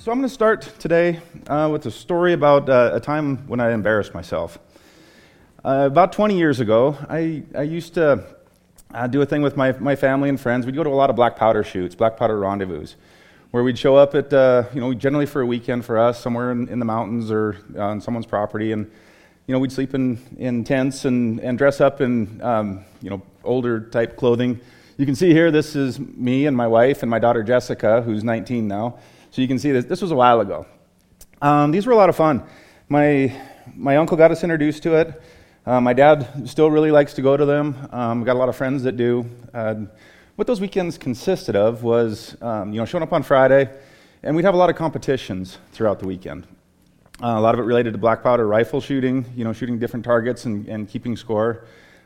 So I'm going to start today uh, with a story about uh, a time when I embarrassed myself. Uh, about 20 years ago, I, I used to uh, do a thing with my, my family and friends. We'd go to a lot of black powder shoots, black powder rendezvous, where we'd show up at, uh, you know, generally for a weekend for us, somewhere in, in the mountains or on someone's property. And, you know, we'd sleep in, in tents and, and dress up in, um, you know, older type clothing. You can see here, this is me and my wife and my daughter Jessica, who's 19 now. So you can see this. This was a while ago. Um, these were a lot of fun. My, my uncle got us introduced to it. Uh, my dad still really likes to go to them. Um, got a lot of friends that do. Uh, what those weekends consisted of was, um, you know, showing up on Friday, and we'd have a lot of competitions throughout the weekend. Uh, a lot of it related to black powder rifle shooting, you know, shooting different targets and, and keeping score.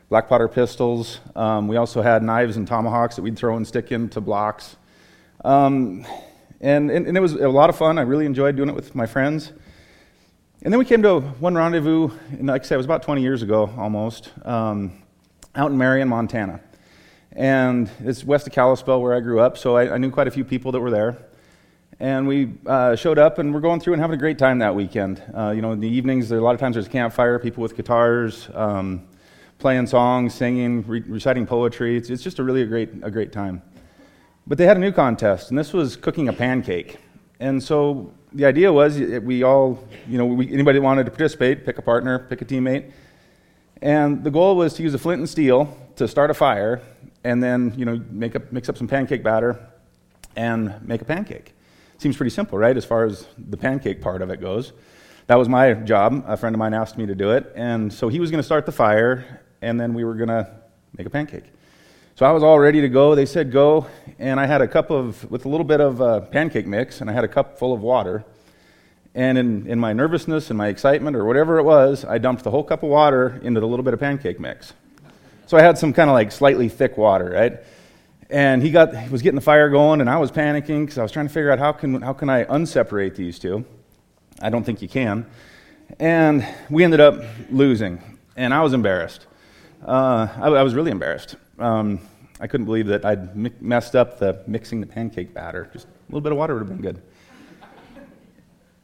Black powder pistols. Um, we also had knives and tomahawks that we'd throw and stick into blocks. Um, and, and, and, it was a lot of fun. I really enjoyed doing it with my friends. And then we came to one rendezvous, and like I said, it was about 20 years ago almost, um, out in Marion, Montana. And it's west of Kalispell where I grew up, so I, I knew quite a few people that were there. And we uh, showed up, and we're going through and having a great time that weekend. Uh, you know, in the evenings, there, a lot of times there's a campfire, people with guitars, um, playing songs, singing, re- reciting poetry. It's, it's just a really a great, a great time. But they had a new contest, and this was cooking a pancake. And so the idea was we all, you know, we, anybody that wanted to participate, pick a partner, pick a teammate. And the goal was to use a flint and steel to start a fire, and then, you know, make up, mix up some pancake batter and make a pancake. Seems pretty simple, right, as far as the pancake part of it goes. That was my job. A friend of mine asked me to do it. And so he was going to start the fire, and then we were going to make a pancake. So I was all ready to go. They said go, and I had a cup of, with a little bit of uh, pancake mix, and I had a cup full of water. And in, in my nervousness and my excitement, or whatever it was, I dumped the whole cup of water into the little bit of pancake mix. So I had some kind of like slightly thick water, right? And he got he was getting the fire going, and I was panicking because I was trying to figure out how can how can I unseparate these two. I don't think you can. And we ended up losing, and I was embarrassed. Uh, I, I was really embarrassed. Um, I couldn't believe that I'd mi- messed up the mixing the pancake batter. Just a little bit of water would have been good.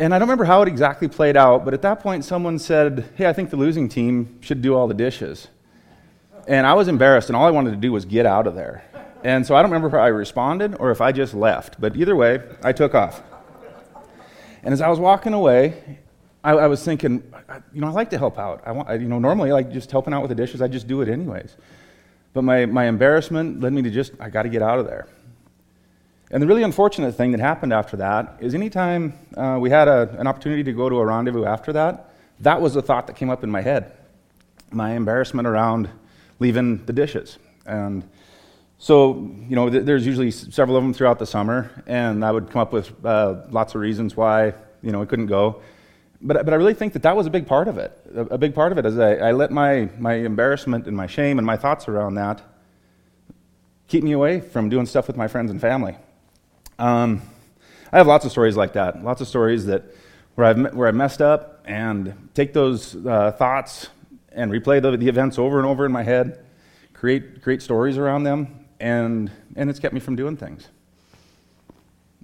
And I don't remember how it exactly played out, but at that point, someone said, Hey, I think the losing team should do all the dishes. And I was embarrassed, and all I wanted to do was get out of there. And so I don't remember if I responded or if I just left. But either way, I took off. And as I was walking away, I, I was thinking, you know, I like to help out. I want, you know, normally, like just helping out with the dishes, I just do it anyways. But my, my embarrassment led me to just, I got to get out of there. And the really unfortunate thing that happened after that is anytime uh, we had a, an opportunity to go to a rendezvous after that, that was the thought that came up in my head. My embarrassment around leaving the dishes. And so, you know, th- there's usually several of them throughout the summer, and I would come up with uh, lots of reasons why, you know, I couldn't go. But, but I really think that that was a big part of it. A, a big part of it is I, I let my, my embarrassment and my shame and my thoughts around that keep me away from doing stuff with my friends and family. Um, I have lots of stories like that. Lots of stories that where I've where I messed up and take those uh, thoughts and replay the, the events over and over in my head, create create stories around them, and and it's kept me from doing things.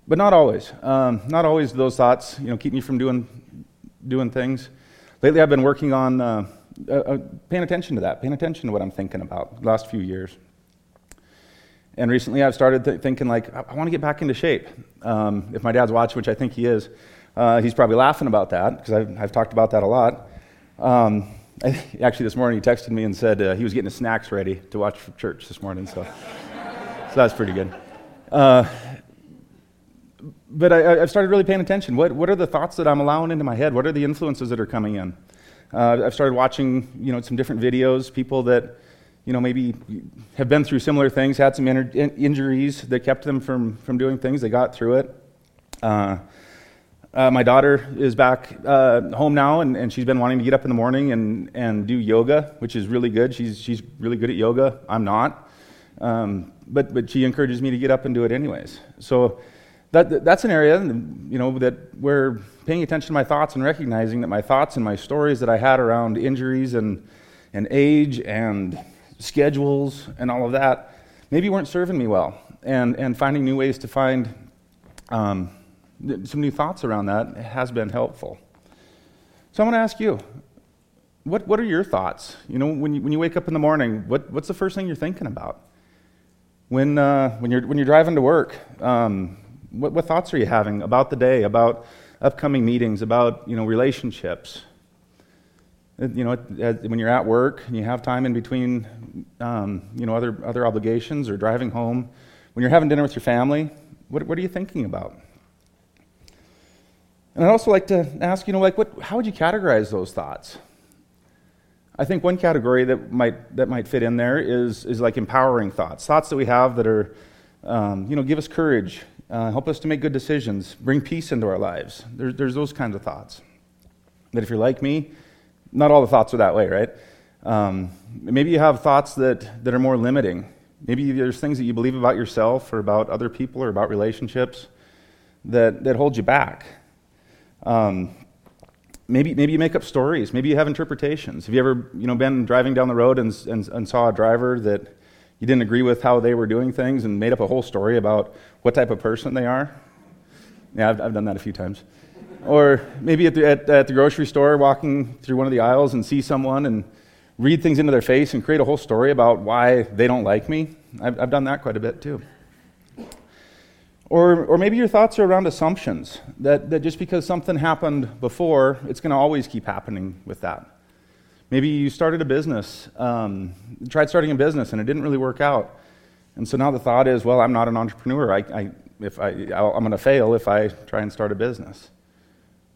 But not always. Um, not always those thoughts, you know, keep me from doing doing things. Lately, I've been working on uh, uh, uh, paying attention to that, paying attention to what I'm thinking about the last few years. And recently, I've started th- thinking, like, I, I want to get back into shape. Um, if my dad's watching, which I think he is, uh, he's probably laughing about that because I've, I've, talked about that a lot. Um, I, actually, this morning, he texted me and said uh, he was getting his snacks ready to watch for church this morning, so, so that's pretty good. Uh, but I, have started really paying attention. What, what are the thoughts that I'm allowing into my head? What are the influences that are coming in? Uh, I've started watching, you know, some different videos, people that, you know, maybe have been through similar things, had some in- injuries that kept them from, from doing things. They got through it. Uh, uh, my daughter is back uh, home now, and, and she's been wanting to get up in the morning and, and do yoga, which is really good. She's, she's really good at yoga. I'm not. Um, but, but she encourages me to get up and do it anyways. So that, that's an area you know that we're paying attention to my thoughts and recognizing that my thoughts and my stories that I had around injuries and, and age and schedules and all of that maybe weren't serving me well and, and finding new ways to find um, some new thoughts around that has been helpful. So I want to ask you, what, what are your thoughts? You know, when you, when you wake up in the morning, what, what's the first thing you're thinking about? When, uh, when, you're, when you're driving to work, um, what, what thoughts are you having about the day, about upcoming meetings, about you know, relationships? You know, when you're at work and you have time in between, um, you know, other, other obligations or driving home, when you're having dinner with your family, what, what are you thinking about? And I'd also like to ask, you know, like, what, how would you categorize those thoughts? I think one category that might, that might fit in there is, is like empowering thoughts, thoughts that we have that are, um, you know, give us courage, uh, help us to make good decisions, bring peace into our lives. There, there's those kinds of thoughts. That if you're like me, not all the thoughts are that way, right? Um, maybe you have thoughts that, that are more limiting. Maybe there's things that you believe about yourself or about other people or about relationships that, that hold you back. Um, maybe, maybe you make up stories. Maybe you have interpretations. Have you ever you know, been driving down the road and, and, and saw a driver that you didn't agree with how they were doing things and made up a whole story about what type of person they are? Yeah, I've, I've done that a few times. Or maybe at the, at, at the grocery store, walking through one of the aisles and see someone and read things into their face and create a whole story about why they don't like me. I've, I've done that quite a bit too. Or, or maybe your thoughts are around assumptions that, that just because something happened before, it's going to always keep happening with that. Maybe you started a business, um, tried starting a business, and it didn't really work out. And so now the thought is, well, I'm not an entrepreneur. I, I, if I, I'm going to fail if I try and start a business.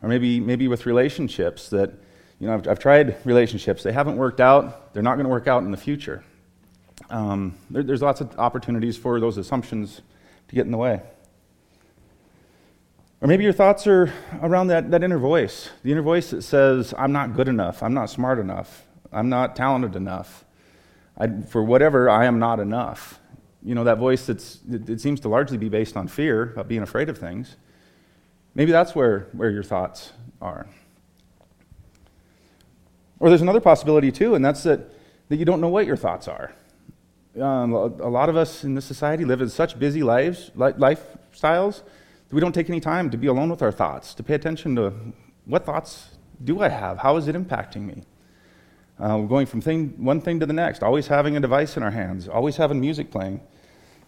Or maybe, maybe with relationships that, you know, I've, I've tried relationships. They haven't worked out. They're not going to work out in the future. Um, there, there's lots of opportunities for those assumptions to get in the way. Or maybe your thoughts are around that, that inner voice, the inner voice that says, I'm not good enough, I'm not smart enough, I'm not talented enough. I, for whatever, I am not enough. You know, that voice that's, it, seems to largely be based on fear, about being afraid of things. Maybe that's where, where your thoughts are. Or there's another possibility, too, and that's that, that you don't know what your thoughts are. Um, a lot of us in this society live in such busy lives, lifestyles we don't take any time to be alone with our thoughts, to pay attention to what thoughts do I have? How is it impacting me? Uh, we're going from thing, one thing to the next, always having a device in our hands, always having music playing.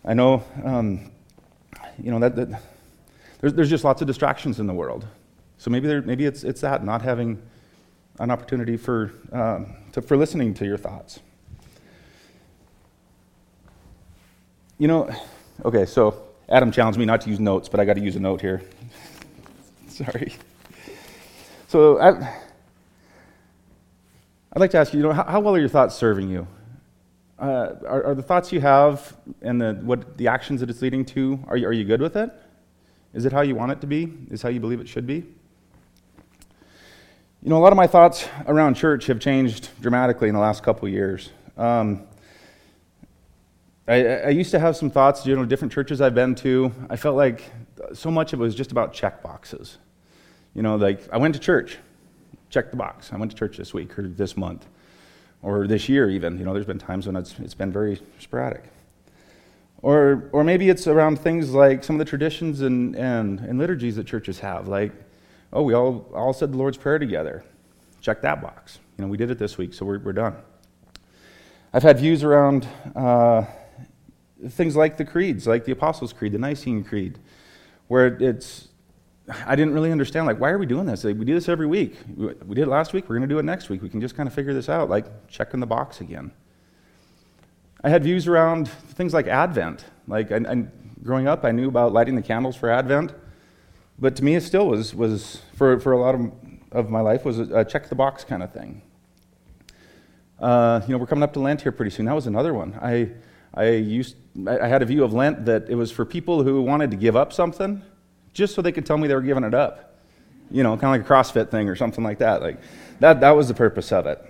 I know, um, you know, that, that there's, there's just lots of distractions in the world. So maybe, there, maybe it's, it's that, not having an opportunity for, um, to, for listening to your thoughts. You know, okay, so Adam challenged me not to use notes, but I got to use a note here. Sorry. So I, would like to ask you, you know, how, how, well are your thoughts serving you? Uh, are, are, the thoughts you have and the, what the actions that it's leading to, are you, are you good with it? Is it how you want it to be? Is how you believe it should be? You know, a lot of my thoughts around church have changed dramatically in the last couple years. Um, I, I, used to have some thoughts, you know, different churches I've been to. I felt like so much of it was just about check boxes. You know, like I went to church, check the box. I went to church this week or this month or this year even. You know, there's been times when it's, it's been very sporadic. Or, or maybe it's around things like some of the traditions and, and, and liturgies that churches have, like, oh, we all, all said the Lord's Prayer together. Check that box. You know, we did it this week, so we're, we're done. I've had views around uh, things like the creeds, like the Apostles' Creed, the Nicene Creed, where it's, I didn't really understand, like, why are we doing this? We do this every week. We did it last week, we're going to do it next week. We can just kind of figure this out, like checking the box again. I had views around things like Advent. Like, I, I, growing up, I knew about lighting the candles for Advent, but to me, it still was, was for, for a lot of, of my life, was a, a check the box kind of thing. Uh, you know, we're coming up to Lent here pretty soon. That was another one. I, I, used, I had a view of Lent that it was for people who wanted to give up something just so they could tell me they were giving it up. You know, kind of like a CrossFit thing or something like that. Like that, that was the purpose of it.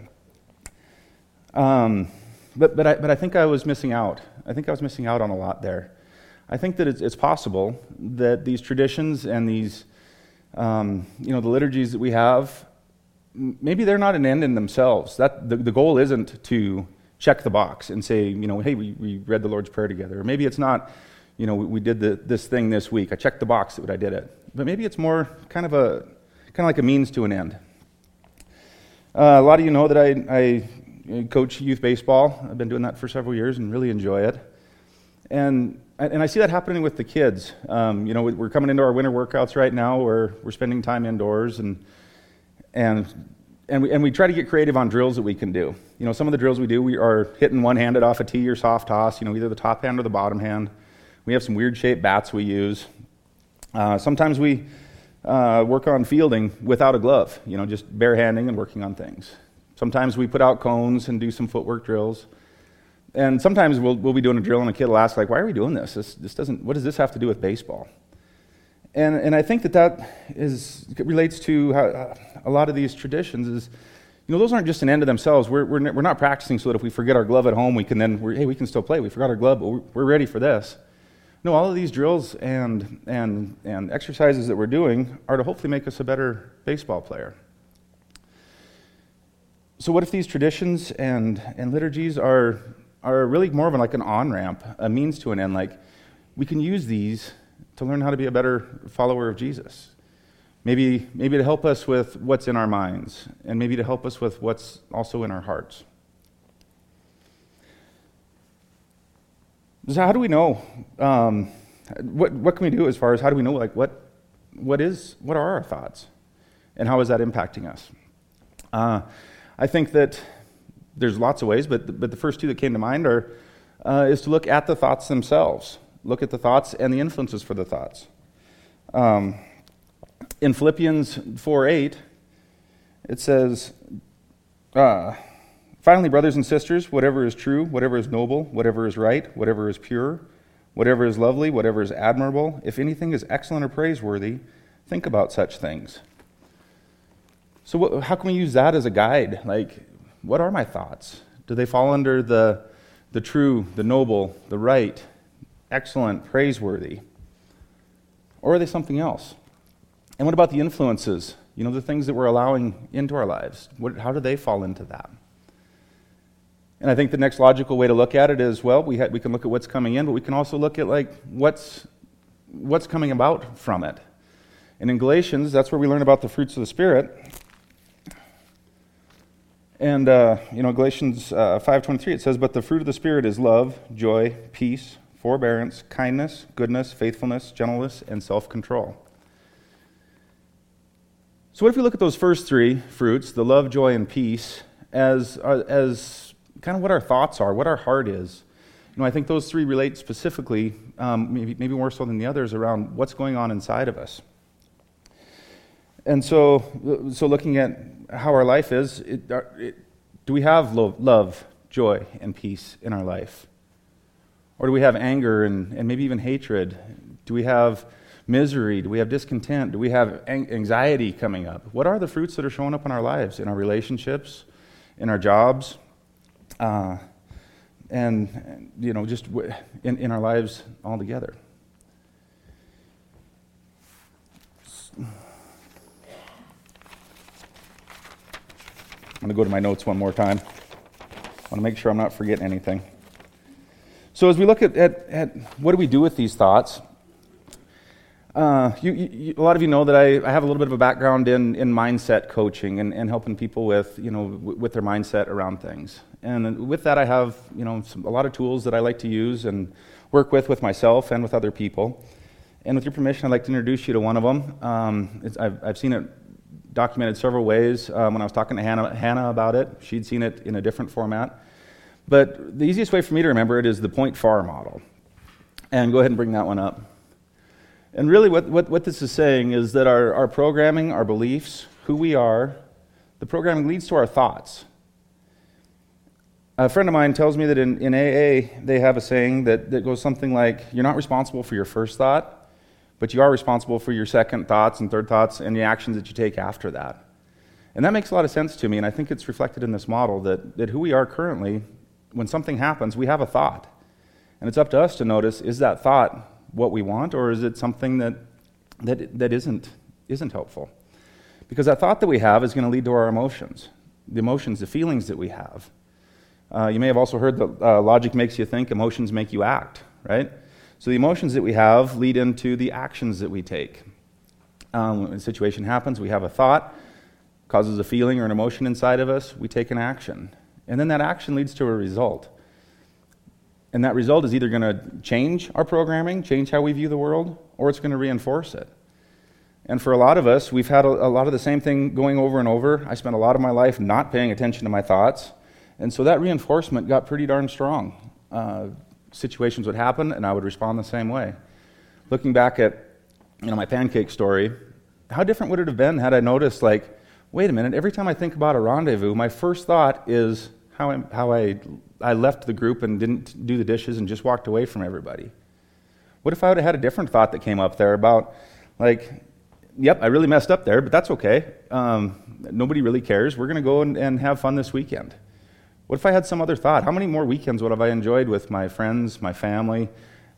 Um, but, but, I, but I think I was missing out. I think I was missing out on a lot there. I think that it's, it's possible that these traditions and these, um, you know, the liturgies that we have, maybe they're not an end in themselves. That, the, the goal isn't to check the box and say, you know, hey, we, we read the Lord's Prayer together. Or maybe it's not, you know, we, we did the, this thing this week. I checked the box that I did it. But maybe it's more kind of a kind of like a means to an end. Uh, a lot of you know that I, I coach youth baseball. I've been doing that for several years and really enjoy it. And and I see that happening with the kids. Um, you know, we're coming into our winter workouts right now where we're spending time indoors and and and we, and we try to get creative on drills that we can do. You know, some of the drills we do, we are hitting one handed off a tee or soft toss, you know, either the top hand or the bottom hand. We have some weird shaped bats we use. Uh, sometimes we uh, work on fielding without a glove, you know, just barehanding and working on things. Sometimes we put out cones and do some footwork drills. And sometimes we'll, we'll be doing a drill and a kid will ask, like, why are we doing this? this? This doesn't, what does this have to do with baseball? And, and I think that that is, relates to how, a lot of these traditions is, you know, those aren't just an end to themselves. We're, we're, we're not practicing so that if we forget our glove at home, we can then, hey, we can still play. We forgot our glove, but we're, ready for this. No, all of these drills and, and, and exercises that we're doing are to hopefully make us a better baseball player. So, what if these traditions and, and liturgies are, are really more of like an on ramp, a means to an end? Like, we can use these to learn how to be a better follower of Jesus. Maybe, maybe to help us with what's in our minds, and maybe to help us with what's also in our hearts. So, how do we know? Um, what, what can we do as far as how do we know, like, what, what, is, what are our thoughts? And how is that impacting us? Uh, I think that there's lots of ways, but, but the first two that came to mind are uh, is to look at the thoughts themselves. Look at the thoughts and the influences for the thoughts. Um, in Philippians 4 8, it says, uh, Finally, brothers and sisters, whatever is true, whatever is noble, whatever is right, whatever is pure, whatever is lovely, whatever is admirable, if anything is excellent or praiseworthy, think about such things. So, what, how can we use that as a guide? Like, what are my thoughts? Do they fall under the, the true, the noble, the right, excellent, praiseworthy? Or are they something else? And what about the influences? You know, the things that we're allowing into our lives. What, how do they fall into that? And I think the next logical way to look at it is well, we, ha- we can look at what's coming in, but we can also look at like what's, what's coming about from it. And in Galatians, that's where we learn about the fruits of the Spirit. And uh, you know, Galatians uh, five twenty three, it says, "But the fruit of the Spirit is love, joy, peace, forbearance, kindness, goodness, faithfulness, gentleness, and self control." So, what if we look at those first three fruits, the love, joy, and peace, as uh, as kind of what our thoughts are, what our heart is. You know, I think those three relate specifically, um, maybe, maybe more so than the others, around what's going on inside of us. And so, so looking at how our life is, it, it, do we have love, love, joy, and peace in our life? Or do we have anger and, and maybe even hatred? Do we have misery? Do we have discontent? Do we have anxiety coming up? What are the fruits that are showing up in our lives, in our relationships, in our jobs, uh, and, you know, just in, in our lives altogether. I'm going to go to my notes one more time. I want to make sure I'm not forgetting anything. So, as we look at, at, at what do we do with these thoughts, uh, you, you, a lot of you know that I, I, have a little bit of a background in, in mindset coaching and, and helping people with, you know, w- with their mindset around things. And with that, I have you know, some, a lot of tools that I like to use and work with with myself and with other people. And with your permission, I'd like to introduce you to one of them. Um, I've, I've, seen it documented several ways. Um, when I was talking to Hannah, Hannah about it, she'd seen it in a different format. But the easiest way for me to remember it is the point far model. And go ahead and bring that one up. And really, what, what, what this is saying is that our, our programming, our beliefs, who we are, the programming leads to our thoughts. A friend of mine tells me that in, in AA, they have a saying that, that goes something like You're not responsible for your first thought, but you are responsible for your second thoughts and third thoughts and the actions that you take after that. And that makes a lot of sense to me, and I think it's reflected in this model that, that who we are currently, when something happens, we have a thought. And it's up to us to notice is that thought what we want, or is it something that, that, that isn't, isn't helpful? Because that thought that we have is going to lead to our emotions, the emotions, the feelings that we have. Uh, you may have also heard that uh, logic makes you think, emotions make you act, right? So the emotions that we have lead into the actions that we take. Um, when a situation happens, we have a thought, causes a feeling or an emotion inside of us, we take an action. And then that action leads to a result. And that result is either going to change our programming, change how we view the world, or it's going to reinforce it. And for a lot of us, we've had a, a, lot of the same thing going over and over. I spent a lot of my life not paying attention to my thoughts. And so that reinforcement got pretty darn strong. Uh, situations would happen, and I would respond the same way. Looking back at you know, my pancake story, how different would it have been had I noticed, like, wait a minute, every time I think about a rendezvous, my first thought is how, I, how I, I left the group and didn't do the dishes and just walked away from everybody. What if I would have had a different thought that came up there about, like, yep, I really messed up there, but that's okay. Um, nobody really cares. We're going to go and, and have fun this weekend. What if I had some other thought? How many more weekends would have I enjoyed with my friends, my family?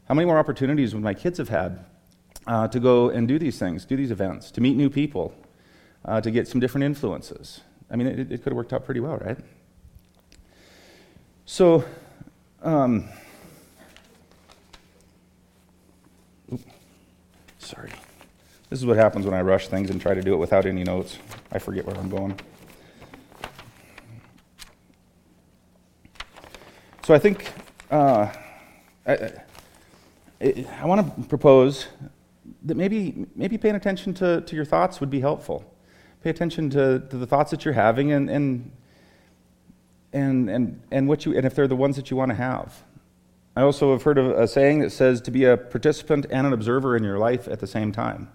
How many more opportunities would my kids have had uh, to go and do these things, do these events, to meet new people, uh, to get some different influences? I mean, it, it could have worked out pretty well, right? So, um, sorry. This is what happens when I rush things and try to do it without any notes. I forget where I'm going. So I think uh, I, I, I want to propose that maybe, maybe paying attention to, to your thoughts would be helpful. Pay attention to, to the thoughts that you're having and, and, and, and, and, what you, and if they're the ones that you want to have. I also have heard of a saying that says to be a participant and an observer in your life at the same time.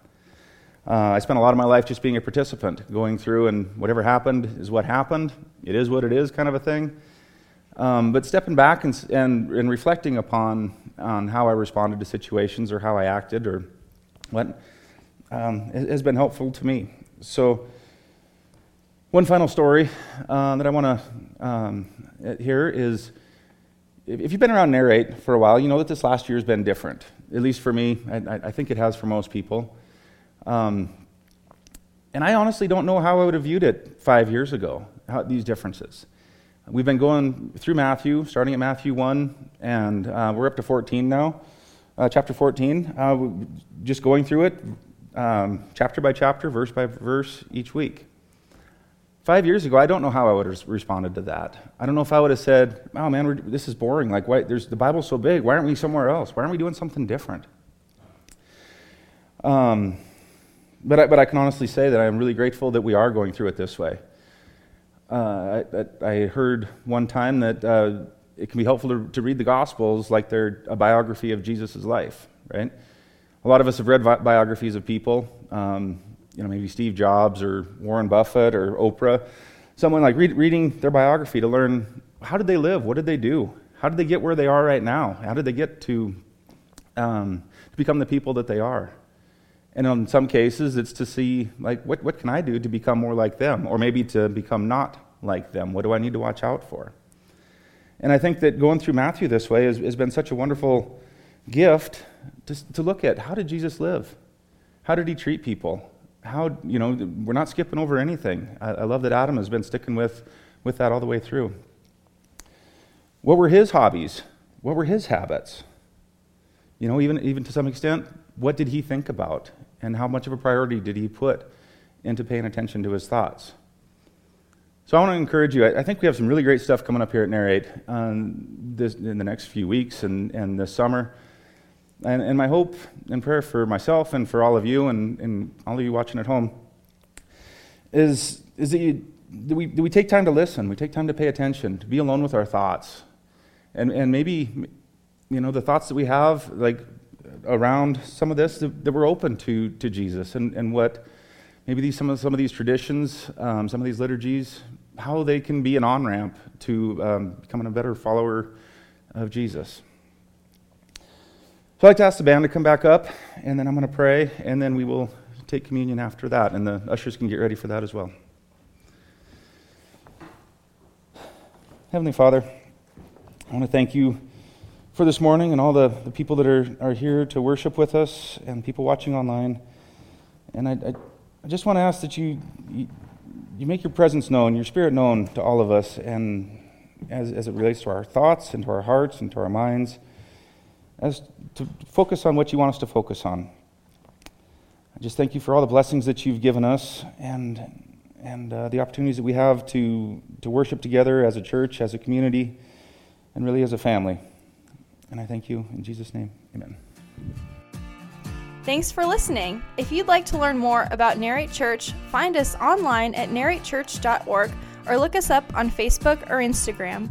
Uh, I spent a lot of my life just being a participant, going through, and whatever happened is what happened. It is what it is, kind of a thing. Um, but stepping back and, and, and, reflecting upon on how I responded to situations or how I acted or what um, has been helpful to me. So, one final story uh, that I want to um, hear is if you've been around Narrate for a while, you know that this last year has been different. At least for me, I, I think it has for most people. Um, and I honestly don't know how I would have viewed it five years ago, how, these differences. We've been going through Matthew, starting at Matthew 1, and uh, we're up to 14 now, uh, chapter 14. Uh, just going through it um, chapter by chapter, verse by verse each week. Five years ago, I don't know how I would have responded to that. I don't know if I would have said, "Oh man, this is boring. Like, why, there's the Bible's so big. Why aren't we somewhere else? Why aren't we doing something different?" Um, but I, but I can honestly say that I am really grateful that we are going through it this way. Uh, I, I, heard one time that uh, it can be helpful to, to, read the Gospels like they're a biography of Jesus' life, right? A lot of us have read bi- biographies of people, um, you know, maybe Steve Jobs or Warren Buffett or Oprah. Someone like read, reading their biography to learn how did they live? What did they do? How did they get where they are right now? How did they get to, um, to become the people that they are? And in some cases, it's to see, like, what, what can I do to become more like them? Or maybe to become not like them. What do I need to watch out for? And I think that going through Matthew this way has, has been such a wonderful gift to, to look at how did Jesus live? How did he treat people? How, you know, we're not skipping over anything. I, I love that Adam has been sticking with, with that all the way through. What were his hobbies? What were his habits? You know, even, even to some extent, what did he think about? and how much of a priority did he put into paying attention to his thoughts? So I want to encourage you. I think we have some really great stuff coming up here at Narrate um, this, in the next few weeks and, and this summer. And, and, my hope and prayer for myself and for all of you and, and all of you watching at home is, is that, you, we, that we take time to listen, we take time to pay attention, to be alone with our thoughts. And, and maybe, you know, the thoughts that we have, like around some of this that, that we're open to, to Jesus and, and what maybe these, some, of, some of these traditions, um, some of these liturgies, how they can be an on ramp to um, becoming a better follower of Jesus. So I'd like to ask the band to come back up, and then I'm going to pray, and then we will take communion after that, and the ushers can get ready for that as well. Heavenly Father, I want to thank you for this morning and all the, the people that are, are here to worship with us and people watching online. And I, I, I just want to ask that you, you, you, make your presence known, your spirit known to all of us, and as, as it relates to our thoughts and to our hearts and to our minds. As to focus on what you want us to focus on. I just thank you for all the blessings that you've given us and and uh, the opportunities that we have to to worship together as a church, as a community, and really as a family. And I thank you in Jesus' name. Amen. Thanks for listening. If you'd like to learn more about Narrate Church, find us online at narratechurch.org or look us up on Facebook or Instagram.